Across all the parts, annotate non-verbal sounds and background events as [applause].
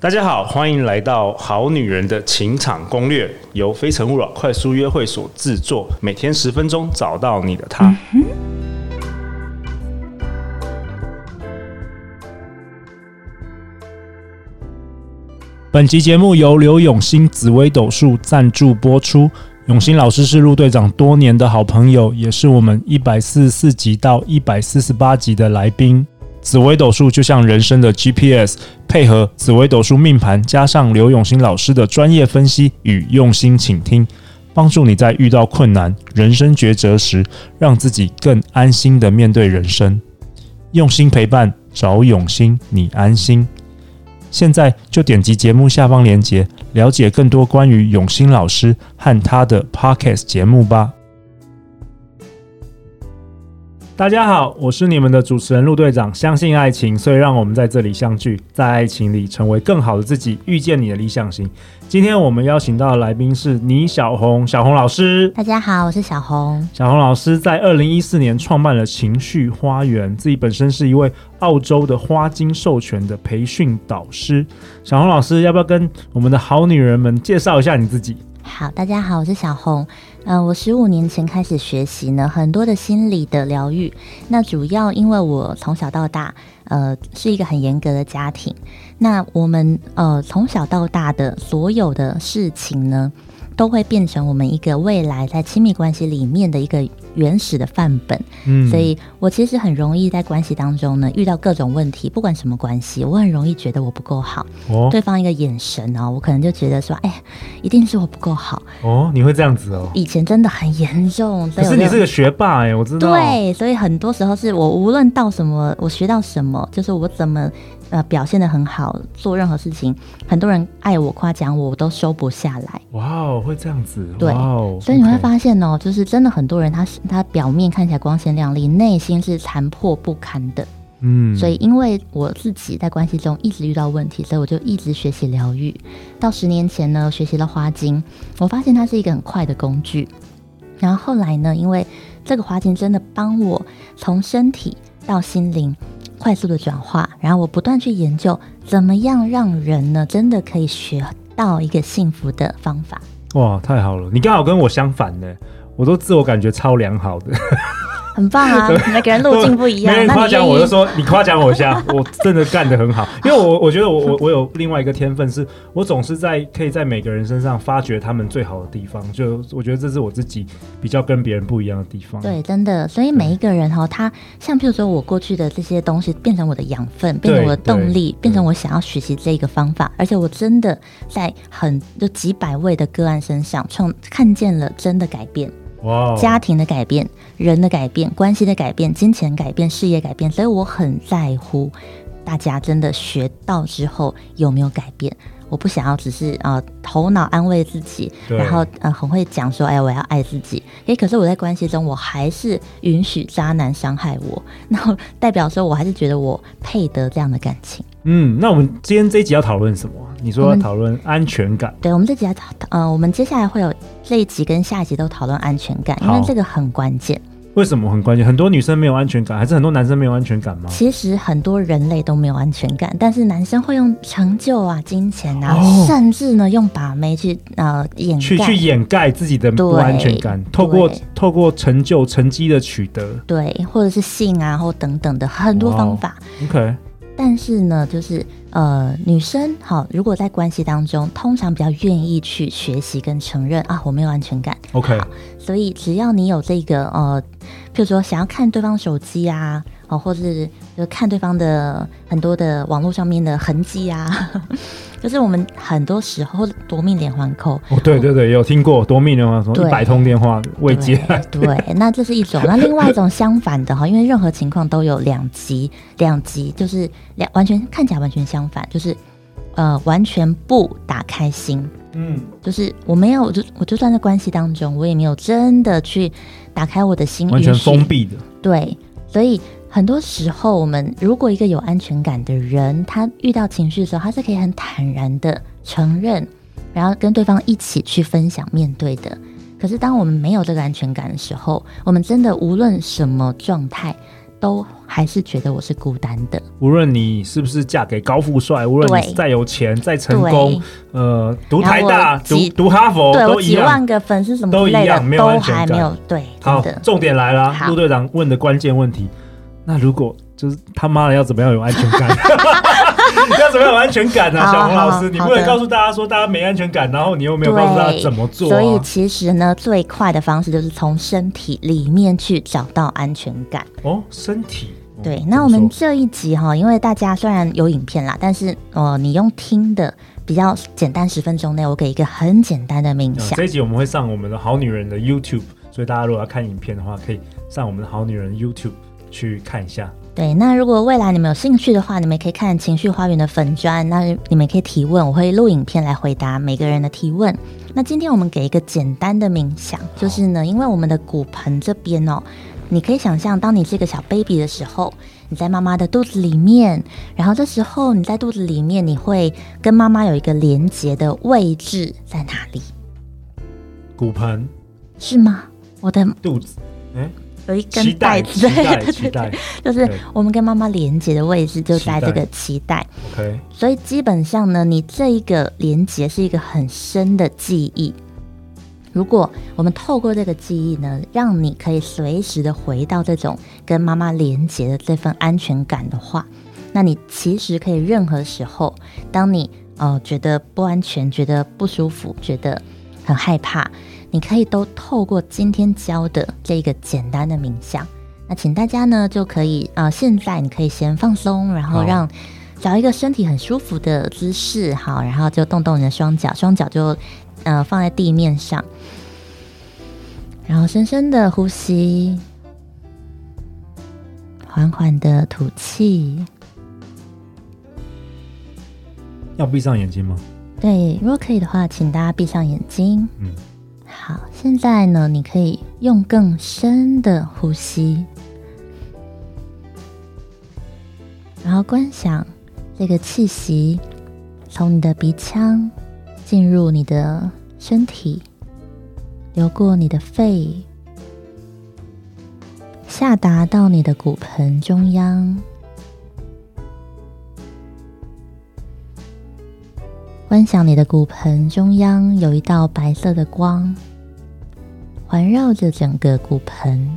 大家好，欢迎来到《好女人的情场攻略》，由非诚勿扰快速约会所制作，每天十分钟，找到你的他。本集节目由刘永新紫薇斗数赞助播出。永新老师是陆队长多年的好朋友，也是我们一百四十四集到一百四十八集的来宾。紫微斗数就像人生的 GPS，配合紫微斗数命盘，加上刘永新老师的专业分析与用心倾听，帮助你在遇到困难、人生抉择时，让自己更安心的面对人生。用心陪伴，找永新，你安心。现在就点击节目下方链接，了解更多关于永新老师和他的 Podcast 节目吧。大家好，我是你们的主持人陆队长。相信爱情，所以让我们在这里相聚，在爱情里成为更好的自己，遇见你的理想型。今天我们邀请到的来宾是倪小红，小红老师。大家好，我是小红。小红老师在二零一四年创办了情绪花园，自己本身是一位澳洲的花精授权的培训导师。小红老师，要不要跟我们的好女人们介绍一下你自己？好，大家好，我是小红。嗯、我十五年前开始学习呢，很多的心理的疗愈。那主要因为我从小到大，呃，是一个很严格的家庭。那我们呃从小到大的所有的事情呢，都会变成我们一个未来在亲密关系里面的一个。原始的范本，嗯，所以我其实很容易在关系当中呢遇到各种问题，不管什么关系，我很容易觉得我不够好。哦，对方一个眼神哦，我可能就觉得说，哎，一定是我不够好。哦，你会这样子哦？以前真的很严重。可是你是个学霸哎，我知道。对，所以很多时候是我无论到什么，我学到什么，就是我怎么。呃，表现的很好，做任何事情，很多人爱我、夸奖我，我都收不下来。哇哦，会这样子？对，哦、所以你会发现哦，okay 就是真的很多人他，他他表面看起来光鲜亮丽，内心是残破不堪的。嗯，所以因为我自己在关系中一直遇到问题，所以我就一直学习疗愈。到十年前呢，学习了花精，我发现它是一个很快的工具。然后后来呢，因为这个花精真的帮我从身体到心灵。快速的转化，然后我不断去研究怎么样让人呢真的可以学到一个幸福的方法。哇，太好了！你刚好跟我相反呢，我都自我感觉超良好的。很棒啊！[laughs] 每个人路径不一样。没人夸奖我就说你夸奖我一下，[laughs] 我真的干得很好。因为我我觉得我我我有另外一个天分，是我总是在可以在每个人身上发掘他们最好的地方。就我觉得这是我自己比较跟别人不一样的地方。对，真的。所以每一个人哈，他像譬如说我过去的这些东西变成我的养分，变成我的动力，变成我想要学习这个方法。而且我真的在很就几百位的个案身上，创看见了真的改变。家庭的改变，人的改变，关系的改变，金钱改变，事业改变，所以我很在乎大家真的学到之后有没有改变。我不想要只是呃头脑安慰自己，然后呃很会讲说，哎，我要爱自己。诶，可是我在关系中，我还是允许渣男伤害我，然后代表说我还是觉得我配得这样的感情。嗯，那我们今天这一集要讨论什么？你说要讨论安全感。对，我们这集要讨呃，我们接下来会有这一集跟下一集都讨论安全感，因为这个很关键。为什么很关键？很多女生没有安全感，还是很多男生没有安全感吗？其实很多人类都没有安全感，但是男生会用成就啊、金钱啊，哦、甚至呢用把妹去呃掩盖去去掩盖自己的不安全感，透过透过成就成绩的取得，对，或者是性啊或等等的很多方法。OK。但是呢，就是呃，女生好，如果在关系当中，通常比较愿意去学习跟承认啊，我没有安全感。OK，所以只要你有这个呃，譬如说想要看对方手机啊，哦，或者是就看对方的很多的网络上面的痕迹啊。就是我们很多时候夺命连环扣哦，对对对，有听过夺命连环扣，一百通电话未接。对，对，[laughs] 那这是一种。那另外一种相反的哈，因为任何情况都有两极，两极就是两完全看起来完全相反，就是呃完全不打开心，嗯，就是我没有，我就我就算在关系当中，我也没有真的去打开我的心，完全封闭的。对，所以。很多时候，我们如果一个有安全感的人，他遇到情绪的时候，他是可以很坦然的承认，然后跟对方一起去分享、面对的。可是，当我们没有这个安全感的时候，我们真的无论什么状态都还是觉得我是孤单的。无论你是不是嫁给高富帅，无论你再有钱再成功，呃，读台大、读读哈佛，对，都一样，几万个粉丝什么都一样，没有安全感。都还没有对，好，重点来了，陆队长问的关键问题。那如果就是他妈的要怎么样有安全感？[laughs] [laughs] 要怎么样有安全感呢、啊？小红老师，你不能告诉大家说大家没安全感，然后你又没有告诉大家怎么做、啊。所以其实呢，最快的方式就是从身体里面去找到安全感。哦，身体。对，哦、那我们这一集哈，因为大家虽然有影片啦，但是呃，你用听的比较简单，十分钟内我给一个很简单的冥想。这一集我们会上我们的好女人的 YouTube，所以大家如果要看影片的话，可以上我们的好女人 YouTube。去看一下。对，那如果未来你们有兴趣的话，你们也可以看情绪花园的粉砖，那你们可以提问，我会录影片来回答每个人的提问。那今天我们给一个简单的冥想，就是呢，因为我们的骨盆这边哦，你可以想象，当你是一个小 baby 的时候，你在妈妈的肚子里面，然后这时候你在肚子里面，你会跟妈妈有一个连接的位置在哪里？骨盆是吗？我的肚子，嗯。有一根带子，对对对，就是我们跟妈妈连接的位置就在这个脐带。OK，所以基本上呢，你这一个连接是一个很深的记忆。如果我们透过这个记忆呢，让你可以随时的回到这种跟妈妈连接的这份安全感的话，那你其实可以任何时候，当你呃觉得不安全、觉得不舒服、觉得很害怕。你可以都透过今天教的这个简单的冥想，那请大家呢就可以啊、呃，现在你可以先放松，然后让找一个身体很舒服的姿势，好，然后就动动你的双脚，双脚就呃放在地面上，然后深深的呼吸，缓缓的吐气。要闭上眼睛吗？对，如果可以的话，请大家闭上眼睛。嗯。好，现在呢，你可以用更深的呼吸，然后观想这个气息从你的鼻腔进入你的身体，流过你的肺，下达到你的骨盆中央。观想你的骨盆中央有一道白色的光。环绕着整个骨盆，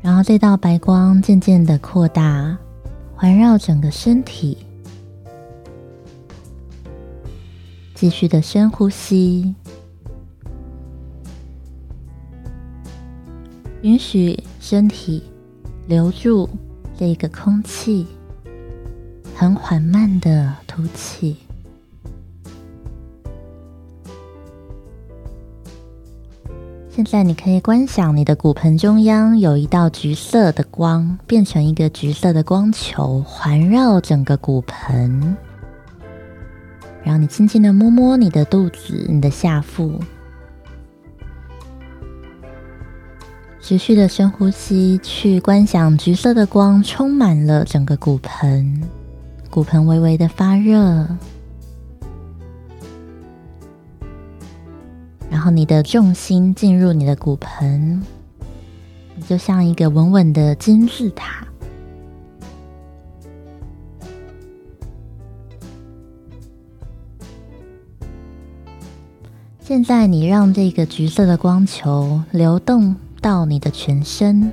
然后这道白光渐渐的扩大，环绕整个身体。继续的深呼吸，允许身体留住这个空气，很缓慢的吐气。现在你可以观想你的骨盆中央有一道橘色的光，变成一个橘色的光球，环绕整个骨盆。然后你轻轻的摸摸你的肚子、你的下腹，持续的深呼吸，去观想橘色的光充满了整个骨盆，骨盆微微的发热。后你的重心进入你的骨盆，你就像一个稳稳的金字塔。现在你让这个橘色的光球流动到你的全身，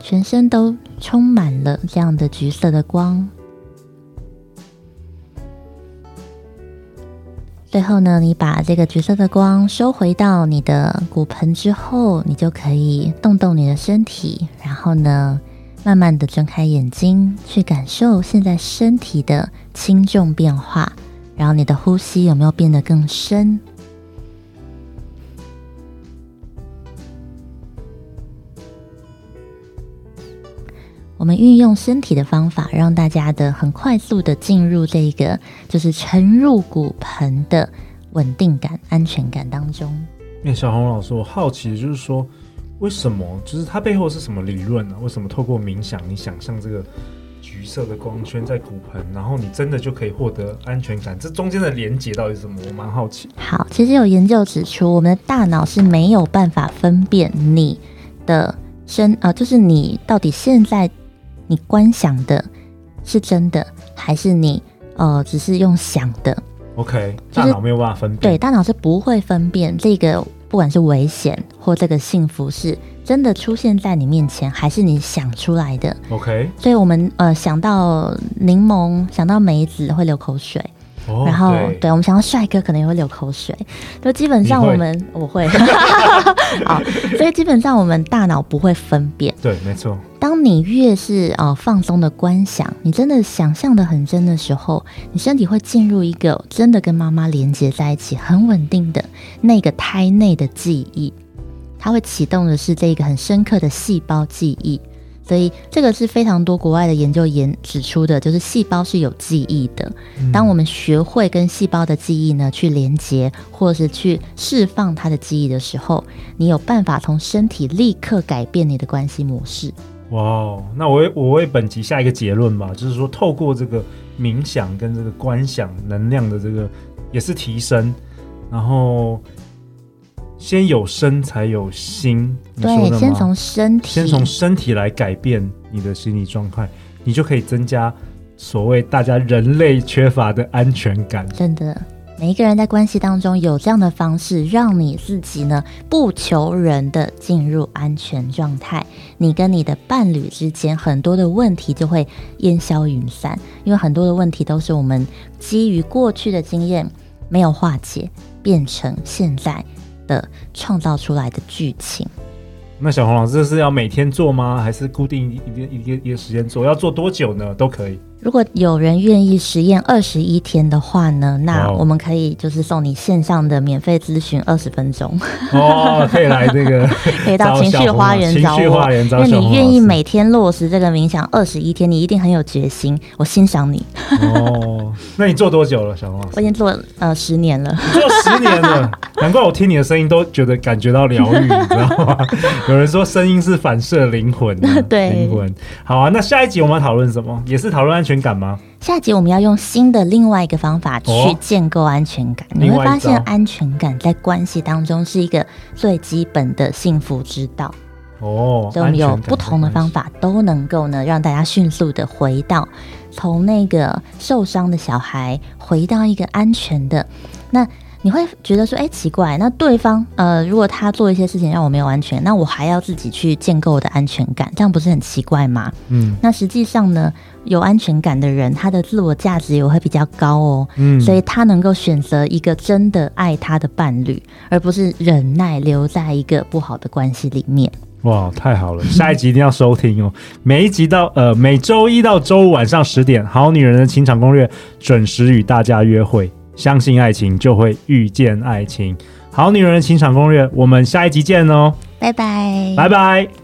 全身都充满了这样的橘色的光。最后呢，你把这个橘色的光收回到你的骨盆之后，你就可以动动你的身体，然后呢，慢慢的睁开眼睛，去感受现在身体的轻重变化，然后你的呼吸有没有变得更深？我们运用身体的方法，让大家的很快速的进入这个就是沉入骨盆的稳定感、安全感当中。那小红老师，我好奇的就是说，为什么就是它背后是什么理论呢？为什么透过冥想，你想象这个橘色的光圈在骨盆，然后你真的就可以获得安全感。这中间的连接到底是什么？我蛮好奇。好，其实有研究指出，我们的大脑是没有办法分辨你的身，呃，就是你到底现在你观想的是真的，还是你呃只是用想的？OK，大脑没有办法分辨。对，大脑是不会分辨这个，不管是危险或这个幸福是。真的出现在你面前，还是你想出来的？OK，所以我们呃想到柠檬，想到梅子会流口水，哦、然后对，对我们想到帅哥可能也会流口水，就基本上我们会我会，[laughs] [laughs] 基本上我们大脑不会分辨，对，没错。当你越是呃放松的观想，你真的想象的很真的时候，你身体会进入一个真的跟妈妈连接在一起，很稳定的那个胎内的记忆。它会启动的是这个很深刻的细胞记忆，所以这个是非常多国外的研究研指出的，就是细胞是有记忆的。当我们学会跟细胞的记忆呢去连接，或者是去释放它的记忆的时候，你有办法从身体立刻改变你的关系模式。哇，那我为我为本集下一个结论吧，就是说透过这个冥想跟这个观想能量的这个也是提升，然后。先有身才有心，对，先从身体，先从身体来改变你的心理状态，你就可以增加所谓大家人类缺乏的安全感。真的，每一个人在关系当中有这样的方式，让你自己呢不求人的进入安全状态，你跟你的伴侣之间很多的问题就会烟消云散，因为很多的问题都是我们基于过去的经验没有化解，变成现在。的创造出来的剧情。那小红老师，是要每天做吗？还是固定一个一个一个时间做？要做多久呢？都可以。如果有人愿意实验二十一天的话呢，那我们可以就是送你线上的免费咨询二十分钟。哦，可以来这个，[laughs] 可以到情绪花园找我。情绪花园找我。因为你愿意每天落实这个冥想二十一天，你一定很有决心，我欣赏你。哦，那你做多久了，小黄老师？我已经做呃十年了。做十年了，[laughs] 难怪我听你的声音都觉得感觉到疗愈，你知道吗？[laughs] 有人说声音是反射灵魂，对灵魂。好啊，那下一集我们要讨论什么？也是讨论安全感吗？下集我们要用新的另外一个方法去建构安全感。哦、你会发现，安全感在关系当中是一个最基本的幸福之道。哦，所以我们有不同的方法，都能够呢让大家迅速的回到从那个受伤的小孩回到一个安全的那。你会觉得说，哎，奇怪，那对方，呃，如果他做一些事情让我没有安全，那我还要自己去建构我的安全感，这样不是很奇怪吗？嗯，那实际上呢，有安全感的人，他的自我价值也会比较高哦，嗯，所以他能够选择一个真的爱他的伴侣，而不是忍耐留在一个不好的关系里面。哇，太好了，下一集一定要收听哦，每一集到呃每周一到周五晚上十点，《好女人的情场攻略》准时与大家约会。相信爱情，就会遇见爱情。好女人的情场攻略，我们下一集见哦！拜拜，拜拜。